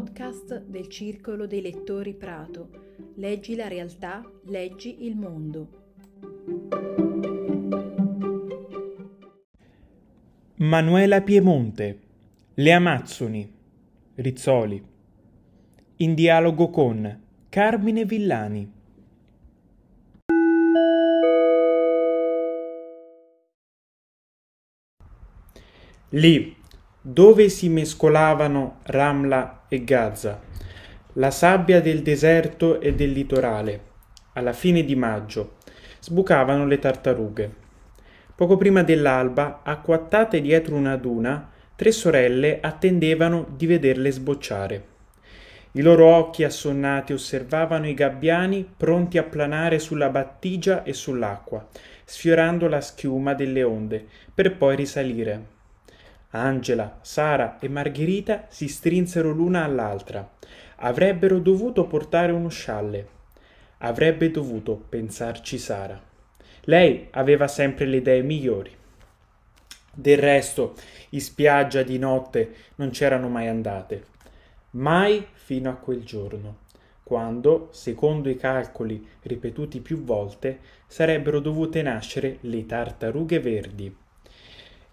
podcast del Circolo dei Lettori Prato. Leggi la realtà, leggi il mondo. Manuela Piemonte, Le Amazzoni, Rizzoli. In dialogo con Carmine Villani. Lì, dove si mescolavano Ramla e Gaza, la sabbia del deserto e del litorale, alla fine di maggio, sbucavano le tartarughe. Poco prima dell'alba, acquattate dietro una duna, tre sorelle attendevano di vederle sbocciare. I loro occhi assonnati osservavano i gabbiani pronti a planare sulla battigia e sull'acqua, sfiorando la schiuma delle onde, per poi risalire. Angela, Sara e Margherita si strinsero l'una all'altra. Avrebbero dovuto portare uno scialle. Avrebbe dovuto pensarci Sara. Lei aveva sempre le idee migliori. Del resto, in spiaggia di notte non c'erano mai andate. Mai fino a quel giorno, quando, secondo i calcoli ripetuti più volte, sarebbero dovute nascere le tartarughe verdi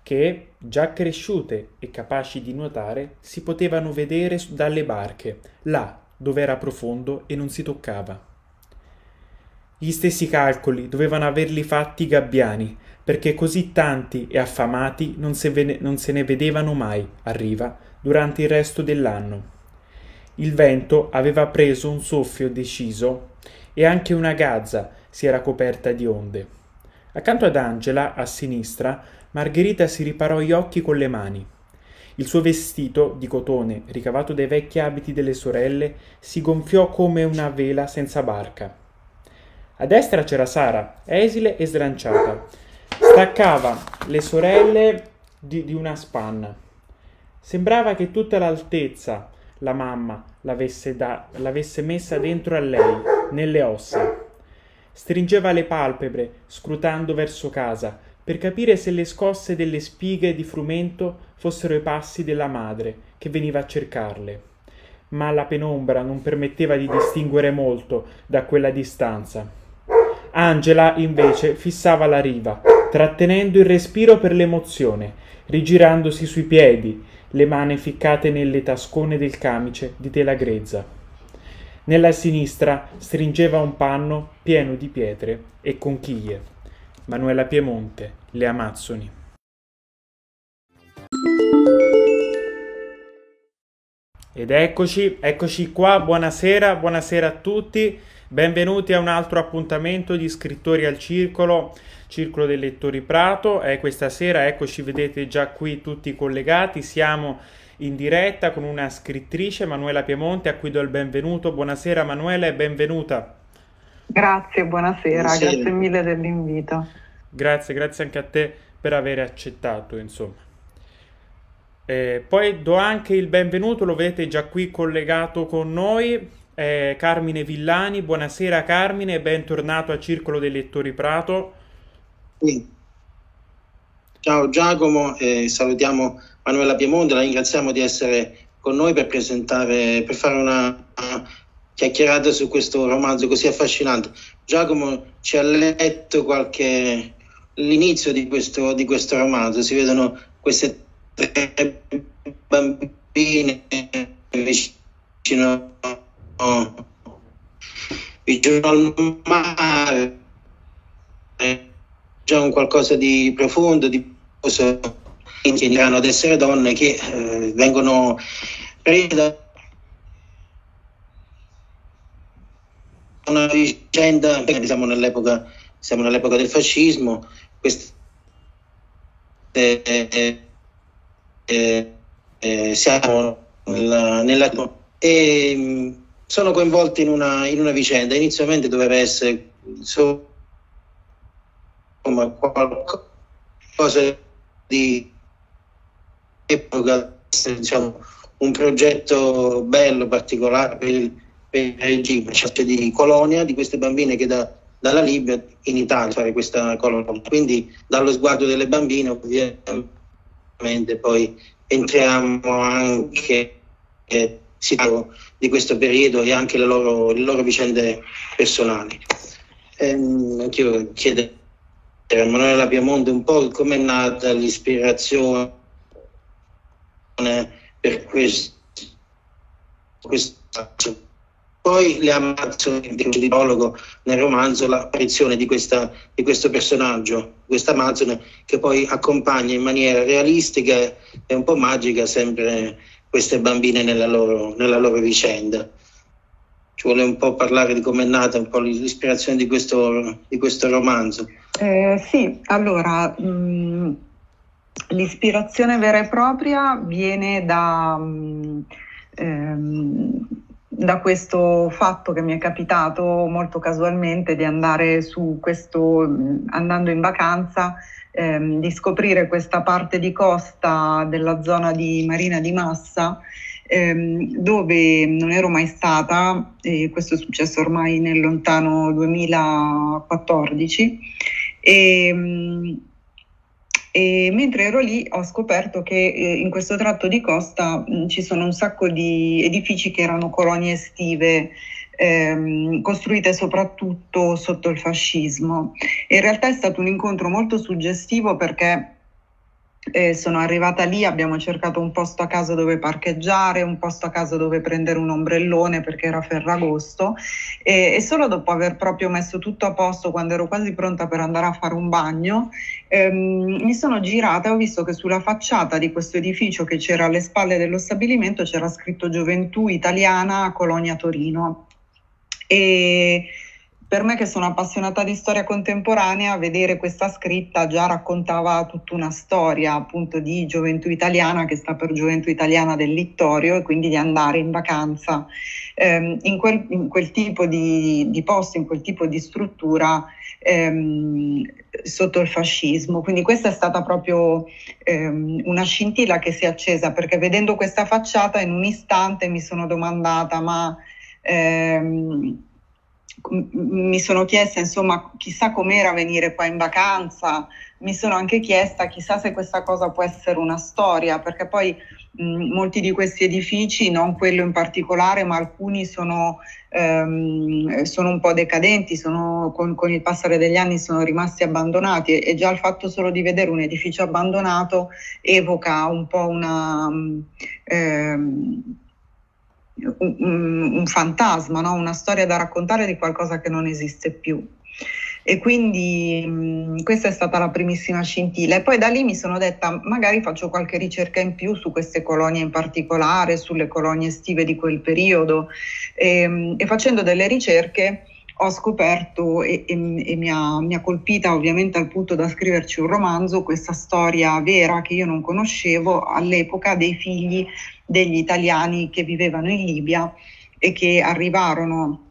che, già cresciute e capaci di nuotare, si potevano vedere dalle barche, là dove era profondo e non si toccava. Gli stessi calcoli dovevano averli fatti i gabbiani, perché così tanti e affamati non se, ne, non se ne vedevano mai a riva durante il resto dell'anno. Il vento aveva preso un soffio deciso e anche una gazza si era coperta di onde. Accanto ad Angela, a sinistra, Margherita si riparò gli occhi con le mani. Il suo vestito di cotone, ricavato dai vecchi abiti delle sorelle, si gonfiò come una vela senza barca. A destra c'era Sara, esile e slanciata. Staccava le sorelle di, di una spanna. Sembrava che tutta l'altezza la mamma l'avesse, da, l'avesse messa dentro a lei, nelle ossa. Stringeva le palpebre, scrutando verso casa, per capire se le scosse delle spighe di frumento fossero i passi della madre che veniva a cercarle. Ma la penombra non permetteva di distinguere molto da quella distanza. Angela, invece, fissava la riva, trattenendo il respiro per l'emozione, rigirandosi sui piedi, le mani ficcate nelle tascone del camice di tela grezza. Nella sinistra stringeva un panno pieno di pietre e conchiglie. Manuela Piemonte, Le Amazzoni. Ed eccoci, eccoci qua, buonasera, buonasera a tutti, benvenuti a un altro appuntamento di Scrittori al Circolo, Circolo dei Lettori Prato. Eh, questa sera, eccoci, vedete già qui tutti collegati, siamo in diretta con una scrittrice, Manuela Piemonte, a cui do il benvenuto. Buonasera Manuela e benvenuta. Grazie, buonasera, buonasera, grazie mille dell'invito. Grazie, grazie anche a te per aver accettato, insomma. Eh, poi do anche il benvenuto, lo vedete già qui collegato con noi, eh, Carmine Villani. Buonasera Carmine bentornato al Circolo dei Lettori Prato. Sì. Ciao Giacomo, eh, salutiamo Manuela Piemonte, la ringraziamo di essere con noi per presentare, per fare una chiacchierata su questo romanzo così affascinante. Giacomo ci ha letto qualche l'inizio di questo, di questo romanzo, si vedono queste tre bambine vicino, vicino al mare, già un qualcosa di profondo, di inizieranno ad essere donne che eh, vengono prese da una vicenda, siamo nell'epoca, siamo nell'epoca del fascismo, queste eh, eh, eh, siamo nella, nella e mm, sono coinvolti in una, in una vicenda. Inizialmente doveva essere insomma, qualcosa di diciamo, un progetto bello, particolare per il, per il regime, cioè di colonia di queste bambine che da dalla Libia in Italia fare questa colonia. Quindi dallo sguardo delle bambine ovviamente poi entriamo anche di questo periodo e anche le loro, le loro vicende personali. Ehm, anch'io chiedo a Emanuela Piemonte un po' come è nata l'ispirazione per questo, questo poi le Amazzoni di prologo nel romanzo l'apparizione di, questa, di questo personaggio, questa Amazzone che poi accompagna in maniera realistica e un po' magica sempre queste bambine nella loro, nella loro vicenda. Ci vuole un po' parlare di come è nata un po' l'ispirazione di questo, di questo romanzo. Eh, sì, allora mh, mm, l'ispirazione vera e propria viene da... Mh, ehm, da questo fatto che mi è capitato molto casualmente di andare su questo, andando in vacanza, ehm, di scoprire questa parte di costa della zona di Marina di Massa, ehm, dove non ero mai stata, e questo è successo ormai nel lontano 2014. E, e mentre ero lì ho scoperto che eh, in questo tratto di costa mh, ci sono un sacco di edifici che erano colonie estive ehm, costruite soprattutto sotto il fascismo. In realtà è stato un incontro molto suggestivo perché eh, sono arrivata lì, abbiamo cercato un posto a caso dove parcheggiare, un posto a caso dove prendere un ombrellone perché era Ferragosto e, e solo dopo aver proprio messo tutto a posto, quando ero quasi pronta per andare a fare un bagno, ehm, mi sono girata e ho visto che sulla facciata di questo edificio che c'era alle spalle dello stabilimento c'era scritto Gioventù Italiana Colonia Torino. E per me che sono appassionata di storia contemporanea, vedere questa scritta già raccontava tutta una storia appunto di gioventù italiana che sta per gioventù italiana del Littorio e quindi di andare in vacanza ehm, in, quel, in, quel, tipo di, di, posto, in quel tipo di struttura ehm, sotto il fascismo. Quindi questa è stata proprio ehm, una scintilla che si è accesa perché vedendo questa facciata in un istante mi sono domandata ma... Ehm, mi sono chiesta insomma chissà com'era venire qua in vacanza, mi sono anche chiesta chissà se questa cosa può essere una storia, perché poi mh, molti di questi edifici, non quello in particolare, ma alcuni sono, ehm, sono un po' decadenti, sono, con, con, il passare degli anni sono rimasti abbandonati e, già il fatto solo di vedere un edificio abbandonato evoca un po' una... Ehm, un, un fantasma, no? una storia da raccontare di qualcosa che non esiste più. E quindi mh, questa è stata la primissima scintilla. E poi da lì mi sono detta, magari faccio qualche ricerca in più su queste colonie in particolare, sulle colonie estive di quel periodo. E, e facendo delle ricerche ho scoperto e, e, e mi, ha, mi, ha, colpita ovviamente al punto da scriverci un romanzo, questa storia vera che io non conoscevo all'epoca dei figli degli italiani che vivevano in Libia e che arrivarono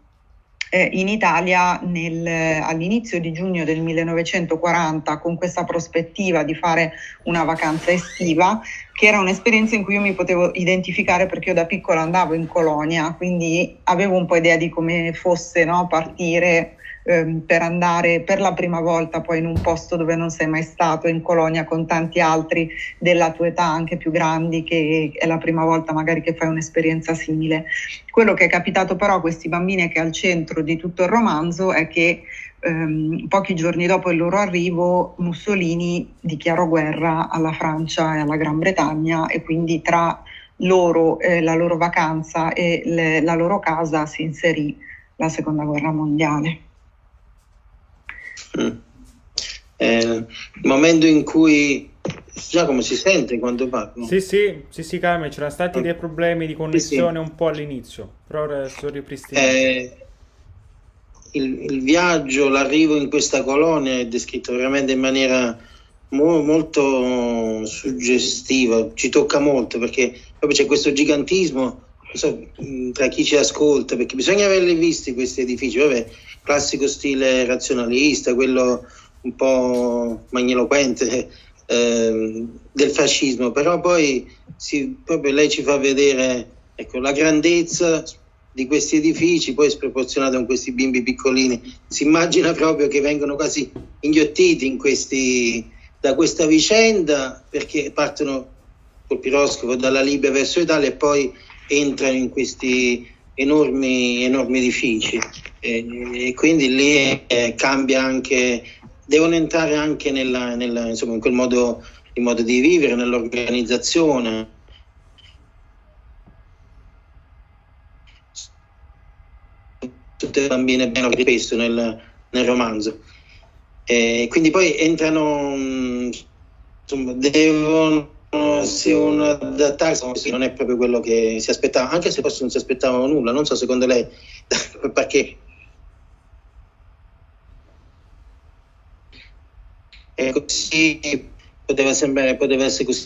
eh, in Italia nel, all'inizio di giugno del 1940 con questa prospettiva di fare una vacanza estiva, che era un'esperienza in cui io mi potevo identificare perché io da piccola andavo in colonia, quindi avevo un po' idea di come fosse no, partire ehm, per andare per la prima volta poi in un posto dove non sei mai stato, in colonia con tanti altri della tua età, anche più grandi, che è la prima volta magari che fai un'esperienza simile. Quello che è capitato però a questi bambini che è al centro di tutto il romanzo è che ehm, pochi giorni dopo il loro arrivo Mussolini dichiarò guerra alla Francia e alla Gran Bretagna e quindi tra loro, eh, la loro vacanza e le, la loro casa si inserì la seconda guerra mondiale. Mm. Eh, il momento in cui Giacomo si sente quando parlo? Sì, sì, sì, sì, Carmen, c'erano stati dei problemi di connessione sì, sì. un po' all'inizio, però sono ripristinato. Eh, il, il, viaggio, l'arrivo in questa colonia è descritto veramente in maniera mo, molto suggestiva, ci tocca molto perché proprio c'è questo gigantismo so, tra chi ci ascolta, perché bisogna averli visti questi edifici, vabbè, classico stile razionalista, quello un po' magniloquente eh, del fascismo, però poi si, proprio lei ci fa vedere ecco, la grandezza di questi edifici, poi sproporzionata con questi bimbi piccolini. Si immagina proprio che vengono quasi inghiottiti in questi, da questa vicenda perché partono col piroscafo dalla Libia verso l'Italia e poi entrano in questi enormi, enormi edifici e, e quindi lì eh, cambia anche, devono entrare anche nella, nella, insomma, in quel modo, modo di vivere, nell'organizzazione. Tutte le bambine ben questo nel, nel romanzo. E quindi poi entrano, insomma, devono se uno adattarsi non è proprio quello che si aspettava, anche se forse non si aspettavano nulla, non so secondo lei perché. E così poteva sembrare, poteva essere così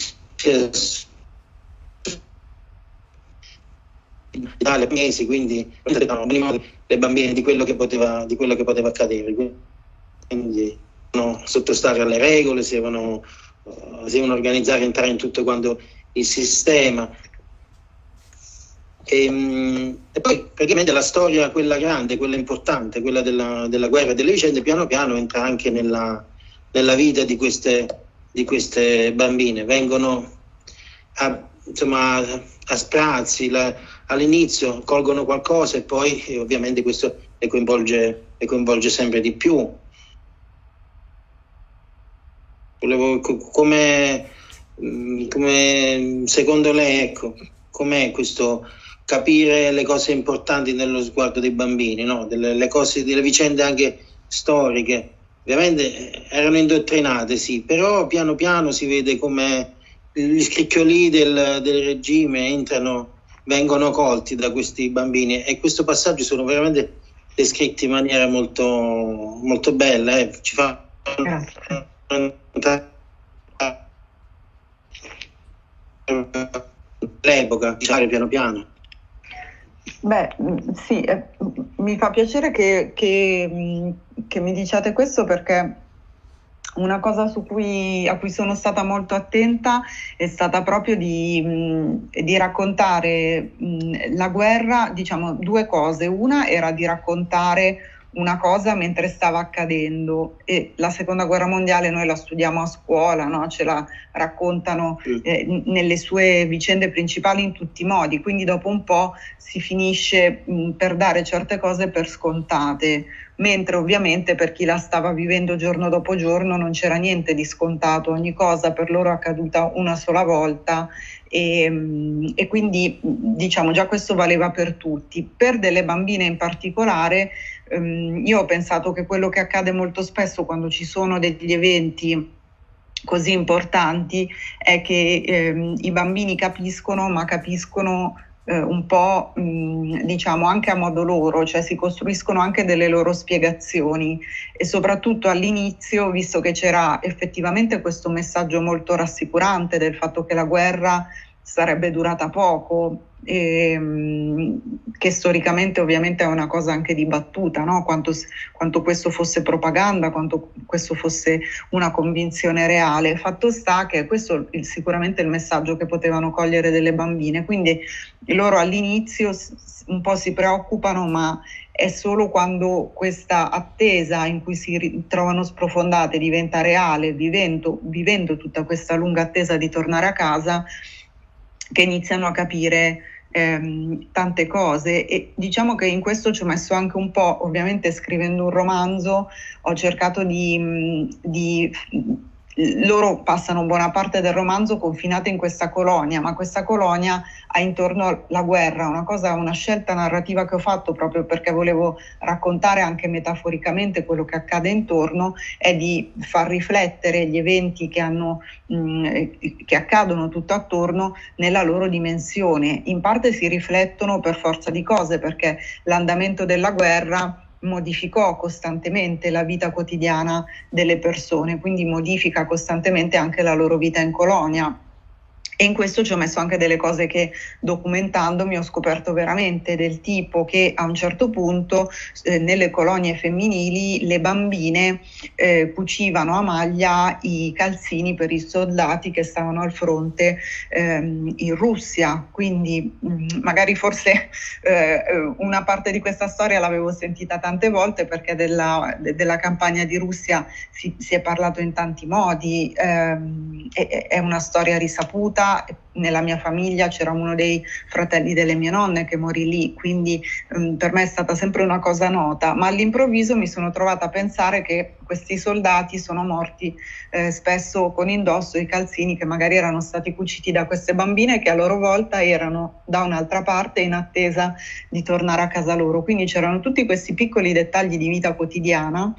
dalle mesi, quindi le bambine di quello che poteva, di quello che poteva accadere. Quindi no, sottostare alle regole, si devono si devono organizzare, entrare in tutto quanto il sistema. E, ehm, e, poi praticamente la storia, quella grande, quella importante, quella della, della guerra e delle vicende, piano piano entra anche nella, nella vita di queste, di queste, bambine. Vengono a, insomma, a sprazzi, la, all'inizio colgono qualcosa e poi eh, ovviamente questo le coinvolge, le coinvolge sempre di più. Volevo, come, mm, come secondo lei, ecco, com'è questo capire le cose importanti nello sguardo dei bambini, no? delle, le cose, delle vicende anche storiche. Ovviamente eh, erano indottrinate, sì, però piano piano si vede come gli scricchioli del, del regime entrano, vengono colti da questi bambini e questo passaggio sono veramente descritti in maniera molto, molto bella, eh. ci fa l'epoca, diciamo piano piano. Beh, sì, eh, mi fa piacere che, che, che, mi diciate questo perché una cosa cui, a cui sono stata molto attenta è stata proprio di, di raccontare la guerra, diciamo due cose. Una era di raccontare una cosa mentre stava accadendo e la seconda guerra mondiale noi la studiamo a scuola, no? ce la raccontano eh, nelle sue vicende principali in tutti i modi, quindi dopo un po' si finisce mh, per dare certe cose per scontate, mentre ovviamente per chi la stava vivendo giorno dopo giorno non c'era niente di scontato, ogni cosa per loro è accaduta una sola volta e, e quindi diciamo già questo valeva per tutti. Per delle bambine in particolare ehm, io ho pensato che quello che accade molto spesso quando ci sono degli eventi così importanti è che ehm, i bambini capiscono, ma capiscono eh, un po' mh, diciamo anche a modo loro, cioè si costruiscono anche delle loro spiegazioni. E soprattutto all'inizio, visto che c'era effettivamente questo messaggio molto rassicurante del fatto che la guerra sarebbe durata poco, ehm, che storicamente ovviamente è una cosa anche dibattuta, no? quanto, quanto, questo fosse propaganda, quanto questo fosse una convinzione reale. Fatto sta che questo è sicuramente il messaggio che potevano cogliere delle bambine, quindi loro all'inizio un po' si preoccupano, ma è solo quando questa attesa in cui si trovano sprofondate diventa reale, vivendo, vivendo tutta questa lunga attesa di tornare a casa, che iniziano a capire ehm, tante cose. E diciamo che in questo ci ho messo anche un po', ovviamente scrivendo un romanzo ho cercato di, di loro passano buona parte del romanzo confinate in questa colonia, ma questa colonia ha intorno la guerra, una cosa, una scelta narrativa che ho fatto proprio perché volevo raccontare anche metaforicamente quello che accade intorno, è di far riflettere gli eventi che, hanno, mh, che accadono tutto attorno nella loro dimensione. In parte si riflettono per forza di cose, perché l'andamento della guerra modificò costantemente la vita quotidiana delle persone, quindi modifica costantemente anche la loro vita in colonia. E in questo ci ho messo anche delle cose che documentandomi ho scoperto veramente del tipo che a un certo punto eh, nelle colonie femminili le bambine eh, cucivano a maglia i calzini per i soldati che stavano al fronte ehm, in Russia. Quindi mh, mm, magari forse eh, una parte di questa storia l'avevo sentita tante volte perché della, de, della campagna di Russia si, si, è parlato in tanti modi, ehm, è, è una storia risaputa nella mia famiglia c'era uno dei fratelli delle mie nonne che morì lì, quindi um, per me è stata sempre una cosa nota, ma all'improvviso mi sono trovata a pensare che questi soldati sono morti eh, spesso con indosso i calzini che magari erano stati cuciti da queste bambine che a loro volta erano da un'altra parte in attesa di tornare a casa loro. Quindi c'erano tutti questi piccoli dettagli di vita quotidiana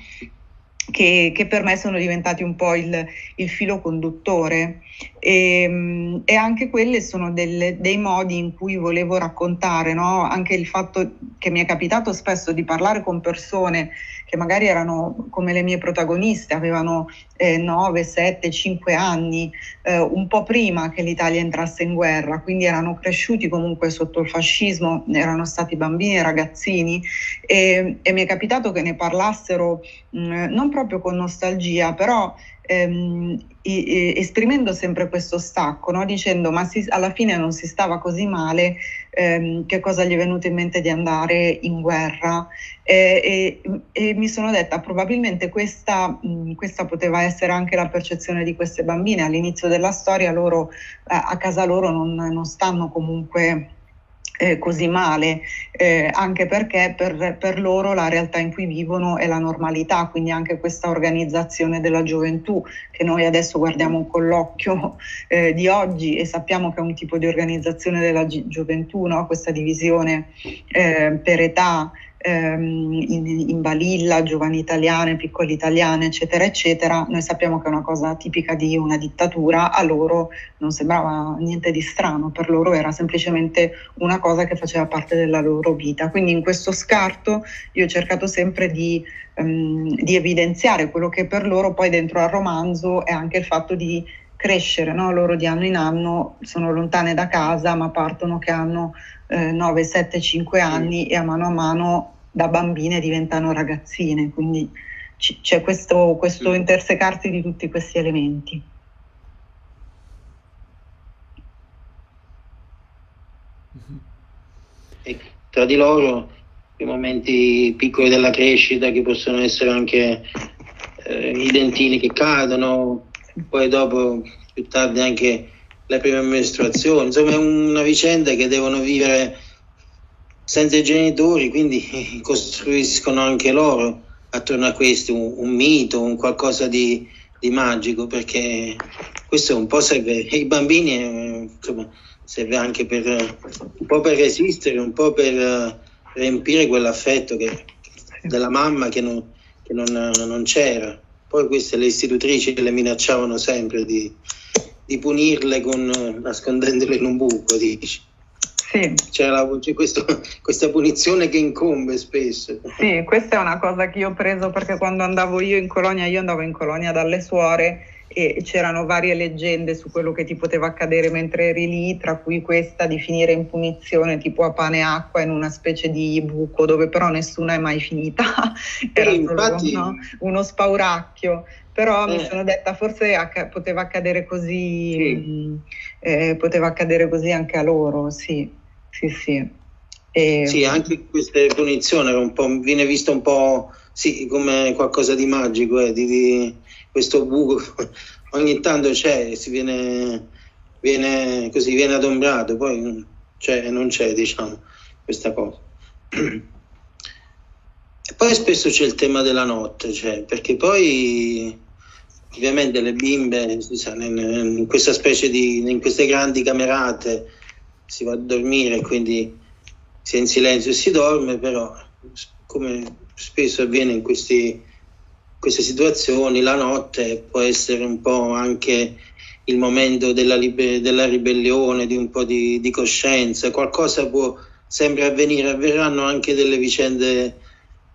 che, che, per me sono diventati un po' il, il filo conduttore e, ehm, e, anche quelle sono delle, dei modi in cui volevo raccontare, no? anche il fatto che mi è capitato spesso di parlare con persone che magari erano come le mie protagoniste, avevano eh, 9, 7, 5 anni, eh, un po' prima che l'Italia entrasse in guerra, quindi erano cresciuti comunque sotto il fascismo, erano stati bambini e ragazzini e, mi è capitato che ne parlassero mh, mm, non proprio con nostalgia, però ehm, esprimendo sempre questo stacco, no? dicendo ma si, alla fine non si stava così male, ehm, che cosa gli è venuto in mente di andare in guerra. E, e, e mi sono detta probabilmente questa, mh, questa, poteva essere anche la percezione di queste bambine, all'inizio della storia loro a casa loro non, non stanno comunque eh, così male, eh, anche perché per, per, loro la realtà in cui vivono è la normalità, quindi anche questa organizzazione della gioventù che noi adesso guardiamo con l'occhio eh, di oggi e sappiamo che è un tipo di organizzazione della gi- gioventù, no? questa divisione eh, per età ehm, in, in, Balilla, giovani italiane, piccole italiane, eccetera, eccetera, noi sappiamo che è una cosa tipica di una dittatura, a loro non sembrava niente di strano, per loro era semplicemente una cosa che faceva parte della loro vita. Quindi in questo scarto io ho cercato sempre di, ehm, di evidenziare quello che per loro poi dentro al romanzo è anche il fatto di crescere, no? loro di anno in anno sono lontane da casa ma partono che hanno eh, 9, 7, 5 anni e a mano a mano da bambine diventano ragazzine, quindi c- c'è questo, questo intersecarsi di tutti questi elementi. E tra di loro i momenti piccoli della crescita che possono essere anche eh, i dentini che cadono, poi dopo più tardi anche le prime mestruazioni, insomma è una vicenda che devono vivere senza i genitori, quindi costruiscono anche loro attorno a questo un, un mito, un qualcosa di, di, magico, perché questo un po' serve, i bambini eh, insomma, serve anche per un po' per resistere, un po' per uh, riempire quell'affetto che, della mamma che non, che non, non c'era. Poi queste le istitutrici le minacciavano sempre di, di punirle con, nascondendole in un buco, dici. Sì. C'è, la, c'è questo, questa punizione che incombe spesso. Sì, questa è una cosa che io ho preso perché quando andavo io in colonia, io andavo in colonia dalle suore e c'erano varie leggende su quello che ti poteva accadere mentre eri lì, tra cui questa di finire in punizione tipo a pane e acqua in una specie di buco dove però nessuna è mai finita, era infatti... solo no? uno spauracchio però eh. mi sono detta forse acc- poteva accadere così, sì. mh, eh, poteva accadere così anche a loro, sì, sì, sì. E... Sì, anche questa punizione viene vista un po' sì, come qualcosa di magico, eh, di, di, questo buco ogni tanto c'è, si viene, viene, così, viene adombrato, poi cioè, non c'è diciamo, questa cosa. E poi spesso c'è il tema della notte, cioè, perché poi ovviamente le bimbe in questa specie di in queste grandi camerate si va a dormire quindi si è in silenzio e si dorme però come spesso avviene in questi, queste situazioni la notte può essere un po' anche il momento della, libe, della ribellione di un po' di, di coscienza qualcosa può sempre avvenire avverranno anche delle vicende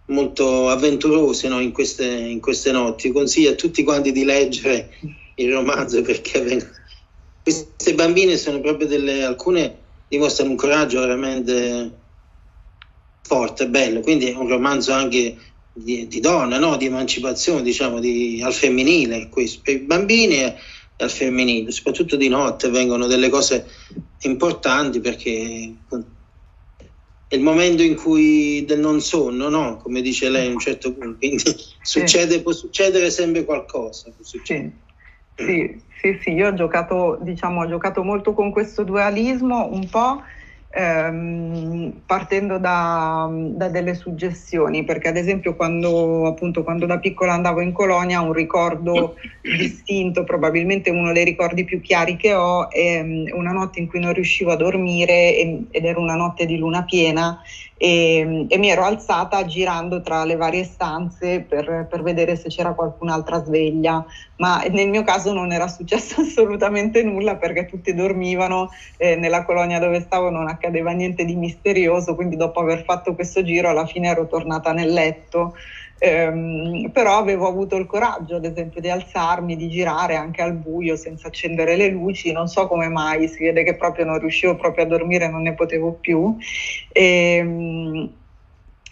molto avventurose no? in, queste, in, queste, notti. Consiglio a tutti quanti di leggere il romanzo perché queste bambine sono proprio delle alcune dimostrano un coraggio veramente forte, bello. Quindi è un romanzo anche di, di donna, no? di emancipazione, diciamo, di, al femminile, questo, per i bambini e al femminile, soprattutto di notte vengono delle cose importanti perché è il momento in cui del non sonno, no? Come dice lei a un certo punto, quindi succede, può succedere sempre qualcosa. Succedere. Sì, sì, sì, io ho giocato, diciamo, ho giocato molto con questo dualismo, un po' ehm, partendo da, da, delle suggestioni, perché ad esempio quando, appunto, quando da piccola andavo in colonia un ricordo distinto, probabilmente uno dei ricordi più chiari che ho, è mm, una notte in cui non riuscivo a dormire ed era una notte di luna piena e, e, mi ero alzata girando tra le varie stanze per, per, vedere se c'era qualcun'altra sveglia, ma nel mio caso non era successo assolutamente nulla perché tutti dormivano, eh, nella colonia dove stavo non accadeva niente di misterioso, quindi dopo aver fatto questo giro alla fine ero tornata nel letto Ehm, però avevo avuto il coraggio, ad esempio, di alzarmi, di girare anche al buio senza accendere le luci, non so come mai, si vede che proprio non riuscivo proprio a dormire, non ne potevo più. Ehm,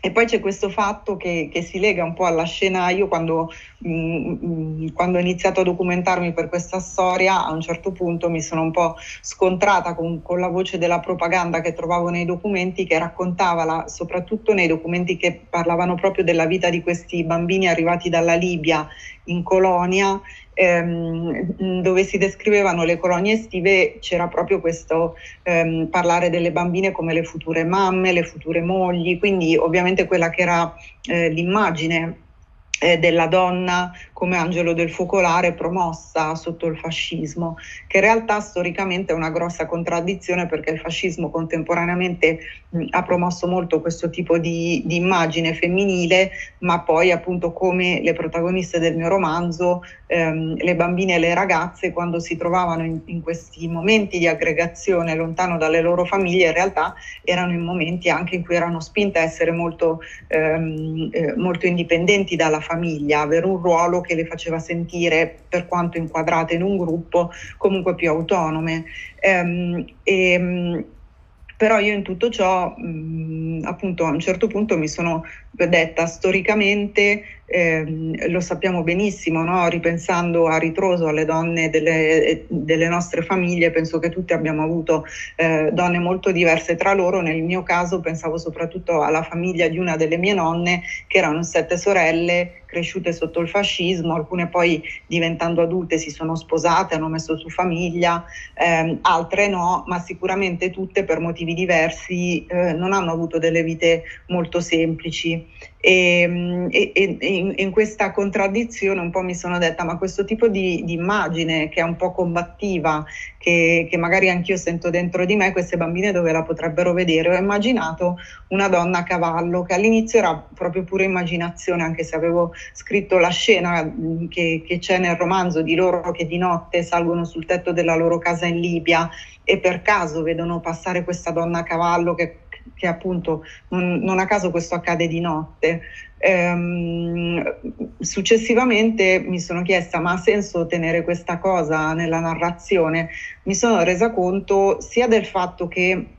e poi c'è questo fatto che, che, si lega un po' alla scena, io quando, mh, mm, mm, quando, ho iniziato a documentarmi per questa storia, a un certo punto mi sono un po' scontrata con, con la voce della propaganda che trovavo nei documenti, che raccontava, la, soprattutto nei documenti che parlavano proprio della vita di questi bambini arrivati dalla Libia in colonia, ehm, dove si descrivevano le colonie estive c'era proprio questo ehm, parlare delle bambine come le future mamme, le future mogli, quindi ovviamente quella che era eh, l'immagine eh, della donna come angelo del focolare promossa sotto il fascismo, che in realtà storicamente è una grossa contraddizione perché il fascismo contemporaneamente mh, ha promosso molto questo tipo di, di, immagine femminile, ma poi appunto come le protagoniste del mio romanzo, ehm, le bambine e le ragazze quando si trovavano in, in questi momenti di aggregazione lontano dalle loro famiglie, in realtà erano in momenti anche in cui erano spinte a essere molto, ehm, eh, molto indipendenti dalla famiglia, avere un ruolo che le faceva sentire, per quanto inquadrate in un gruppo, comunque più autonome. Ehm, e, però io in tutto ciò, mh, appunto, a un certo punto mi sono detta storicamente, ehm, lo sappiamo benissimo, no? ripensando a ritroso alle donne delle, delle, nostre famiglie, penso che tutti abbiamo avuto eh, donne molto diverse tra loro, nel mio caso pensavo soprattutto alla famiglia di una delle mie nonne, che erano sette sorelle cresciute sotto il fascismo, alcune poi diventando adulte si sono sposate, hanno messo su famiglia, ehm, altre no, ma sicuramente tutte per motivi diversi eh, non hanno avuto delle vite molto semplici. E, e, e in, in, questa contraddizione un po' mi sono detta, ma questo tipo di, di immagine che è un po' combattiva, che, che, magari anch'io sento dentro di me, queste bambine dove la potrebbero vedere? Ho immaginato una donna a cavallo, che all'inizio era proprio pure immaginazione, anche se avevo scritto la scena che, che c'è nel romanzo di loro che di notte salgono sul tetto della loro casa in Libia e per caso vedono passare questa donna a cavallo che che appunto non, non, a caso questo accade di notte. Ehm, successivamente mi sono chiesta ma ha senso tenere questa cosa nella narrazione? Mi sono resa conto sia del fatto che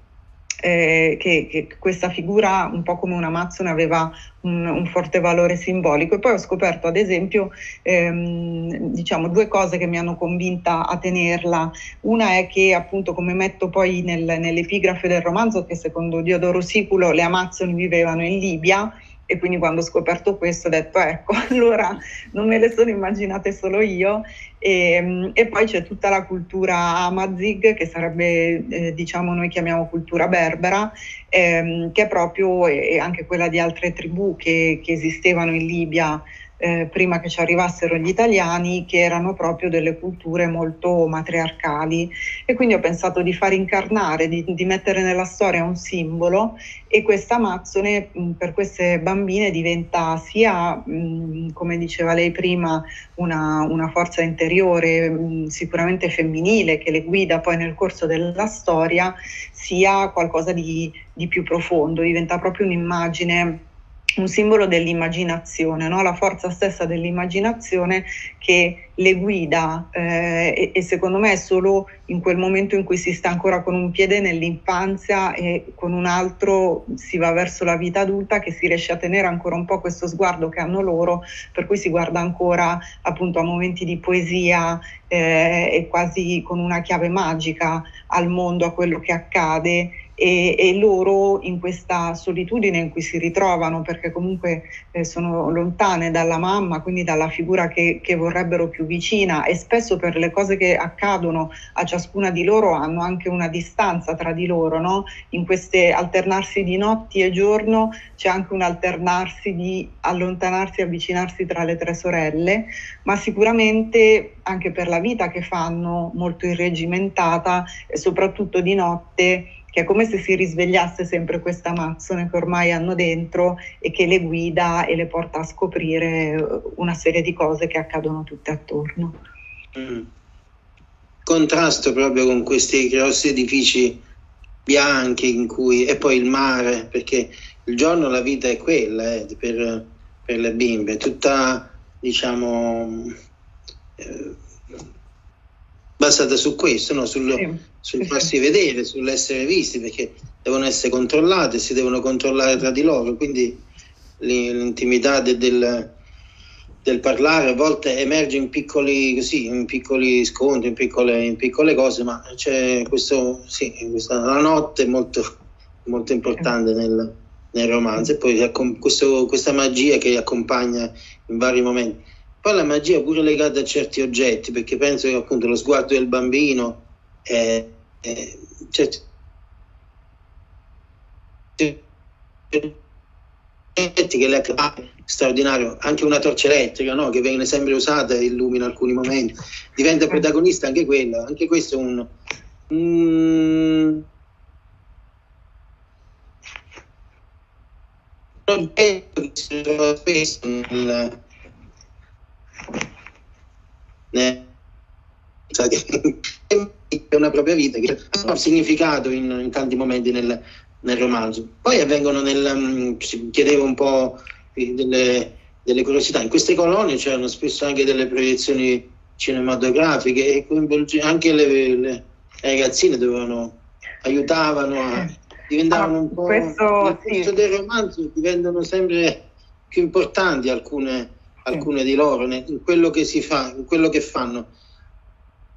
eh, che, che, questa figura, un po' come una Amazzone, aveva un, un, forte valore simbolico. E poi ho scoperto, ad esempio, ehm, diciamo, due cose che mi hanno convinta a tenerla. Una è che, appunto, come metto poi nel, nell'epigrafe del romanzo, che secondo Diodoro Siculo le Amazzoni vivevano in Libia e quindi quando ho scoperto questo ho detto ecco, allora non me le sono immaginate solo io. E, ehm, e poi c'è tutta la cultura Amazigh che sarebbe eh, diciamo noi chiamiamo cultura berbera ehm, che è proprio e anche quella di altre tribù che, che esistevano in Libia eh, prima che ci arrivassero gli italiani, che erano proprio delle culture molto matriarcali. E quindi ho pensato di far incarnare, di, di mettere nella storia un simbolo e questa Amazzone per queste bambine diventa sia, mh, come diceva lei prima, una, una forza interiore mh, sicuramente femminile che le guida poi nel corso della storia, sia qualcosa di, di più profondo, diventa proprio un'immagine un simbolo dell'immaginazione, no? la forza stessa dell'immaginazione che le guida eh, e, e, secondo me è solo in quel momento in cui si sta ancora con un piede nell'infanzia e con un altro si va verso la vita adulta che si riesce a tenere ancora un po' questo sguardo che hanno loro, per cui si guarda ancora appunto a momenti di poesia eh, e quasi con una chiave magica al mondo, a quello che accade e, e, loro in questa solitudine in cui si ritrovano perché comunque eh, sono lontane dalla mamma, quindi dalla figura che, che, vorrebbero più vicina e spesso per le cose che accadono a ciascuna di loro hanno anche una distanza tra di loro, no? in queste alternarsi di notti e giorno c'è anche un alternarsi di allontanarsi e avvicinarsi tra le tre sorelle, ma sicuramente anche per la vita che fanno molto irregimentata e soprattutto di notte che è come se si risvegliasse sempre questa Amazzone che ormai hanno dentro e che le guida e le porta a scoprire una serie di cose che accadono tutte attorno. Mm. Contrasto proprio con questi grossi edifici bianchi in cui, e poi il mare, perché il giorno la vita è quella eh, per, per, le bimbe, tutta diciamo eh, basata su questo, no? Sul, sì sul farsi vedere, sull'essere visti, perché devono essere controllate, si devono controllare tra di loro, quindi l'intimità de, del, del, parlare a volte emerge in piccoli, così, in piccoli scontri, in piccole, in piccole cose, ma c'è questo, sì, questa, la notte è molto, molto importante nel, nel romanzo e poi questo, questa magia che accompagna in vari momenti. Poi la magia è pure legata a certi oggetti, perché penso che appunto lo sguardo del bambino è, cioè, che le straordinario anche una torcia elettrica no? che viene sempre usata e illumina alcuni momenti diventa protagonista anche quella anche questo è un, un oggetto che si trova spesso nel, nel, è una propria vita che ha un significato in, in tanti momenti nel, nel, romanzo. Poi avvengono nel, um, si chiedeva un po' delle, delle, curiosità, in queste colonie c'erano spesso anche delle proiezioni cinematografiche e anche le, le ragazzine dovevano, aiutavano a, diventavano ah, un po' questo, nel corso sì. del romanzo diventano sempre più importanti alcune, alcune sì. di loro in quello che si fa, in quello che fanno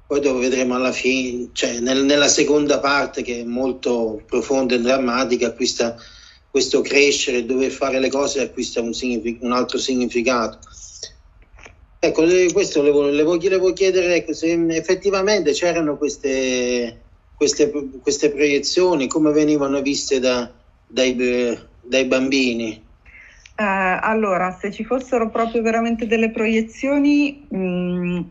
poi dopo vedremo alla fine, cioè nel, nella seconda parte che è molto profonda e drammatica, acquista questo crescere, dove fare le cose acquista un, signific- un altro significato. Ecco, questo le, le, volevo chiedere ecco, se effettivamente c'erano queste, queste, queste, proiezioni, come venivano viste da, dai, dai bambini. Eh, allora, se ci fossero proprio veramente delle proiezioni, mh, mm,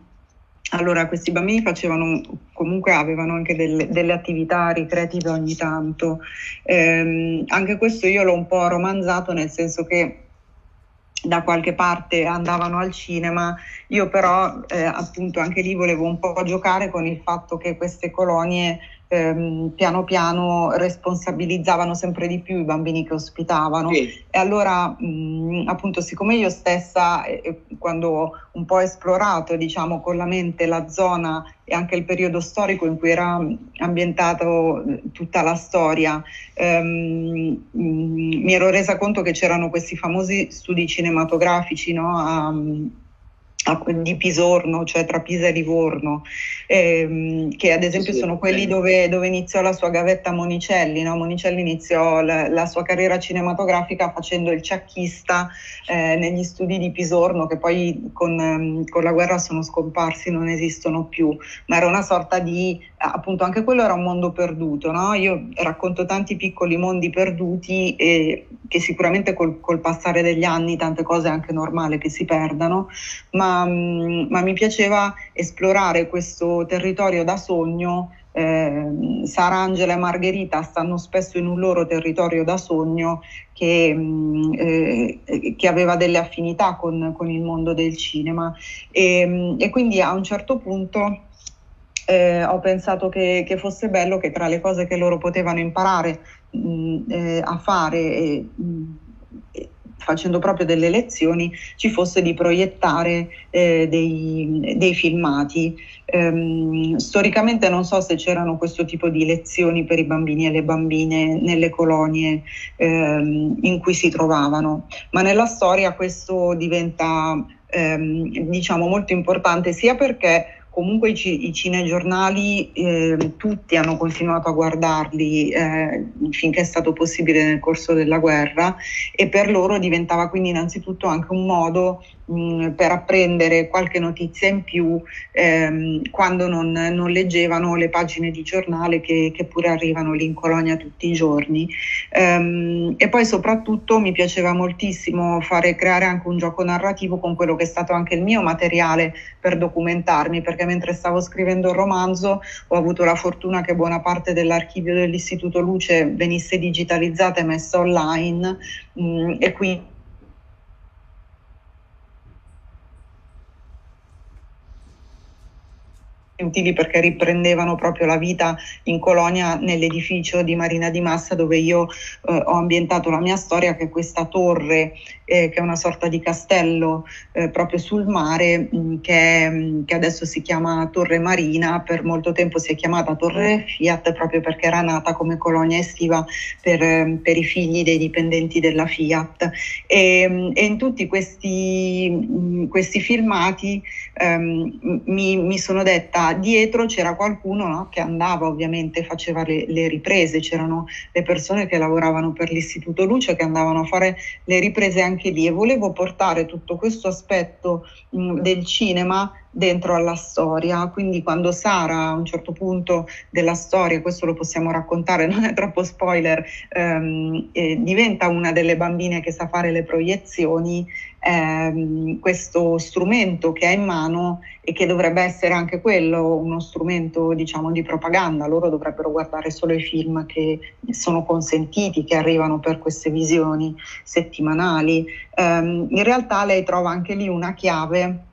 allora, questi bambini facevano, comunque avevano anche delle, delle attività ricreative ogni tanto. Eh, anche questo io l'ho un po' romanzato nel senso che da qualche parte andavano al cinema, io però eh, appunto anche lì volevo un po' giocare con il fatto che queste colonie ehm, piano piano responsabilizzavano sempre di più i bambini che ospitavano sì. e allora mh, appunto siccome io stessa eh, quando ho un po' esplorato diciamo con la mente la zona e anche il periodo storico in cui era ambientato tutta la storia ehm, mh, mi ero resa conto che c'erano questi famosi studi cinematografici no, a, di Pisorno, cioè tra Pisa e Livorno, ehm, che ad esempio sì, sono quelli dove, dove, iniziò la sua gavetta Monicelli. No? Monicelli iniziò la, la, sua carriera cinematografica facendo il ciacchista eh, negli studi di Pisorno, che poi con, ehm, con, la guerra sono scomparsi, non esistono più, ma era una sorta di, appunto anche quello era un mondo perduto. No? Io racconto tanti piccoli mondi perduti e che sicuramente col, col passare degli anni tante cose è anche normale che si perdano, ma Mm, ma, mi piaceva esplorare questo territorio da sogno. Eh, Sara Angela e Margherita stanno spesso in un loro territorio da sogno che, mm, eh, che aveva delle affinità con, con, il mondo del cinema e, mm, e quindi a un certo punto eh, ho pensato che, che, fosse bello che tra le cose che loro potevano imparare mh, eh, a fare e, mh, facendo proprio delle lezioni, ci fosse di proiettare eh, dei, dei, filmati. Um, storicamente non so se c'erano questo tipo di lezioni per i bambini e le bambine nelle colonie um, in cui si trovavano, ma nella storia questo diventa um, diciamo molto importante sia perché comunque i, i cinegiornali eh, tutti hanno continuato a guardarli eh, finché è stato possibile nel corso della guerra e per loro diventava quindi innanzitutto anche un modo mh, per apprendere qualche notizia in più ehm, quando non, non, leggevano le pagine di giornale che, che, pure arrivano lì in colonia tutti i giorni. Ehm, e poi soprattutto mi piaceva moltissimo fare creare anche un gioco narrativo con quello che è stato anche il mio materiale per documentarmi, perché mentre stavo scrivendo il romanzo ho avuto la fortuna che buona parte dell'archivio dell'Istituto Luce venisse digitalizzata e messa online mh, e quindi utili perché riprendevano proprio la vita in colonia nell'edificio di Marina di Massa dove io eh, ho ambientato la mia storia che è questa torre eh, che è una sorta di castello eh, proprio sul mare mh, mm, che, mm, che, adesso si chiama Torre Marina, per molto tempo si è chiamata Torre Fiat proprio perché era nata come colonia estiva per, eh, per i figli dei dipendenti della Fiat. E, mm, e in tutti questi, questi filmati ehm, mi, mi, sono detta dietro c'era qualcuno no, che andava ovviamente, faceva le, le riprese, c'erano le persone che lavoravano per l'Istituto Luce che andavano a fare le riprese anche lì e volevo portare tutto questo aspetto mh, del cinema dentro alla storia. Quindi quando Sara a un certo punto della storia, questo lo possiamo raccontare, non è troppo spoiler, ehm, eh, diventa una delle bambine che sa fare le proiezioni, ehm, questo strumento che ha in mano e che dovrebbe essere anche quello uno strumento diciamo di propaganda, loro dovrebbero guardare solo i film che sono consentiti, che arrivano per queste visioni settimanali. Ehm, in realtà lei trova anche lì una chiave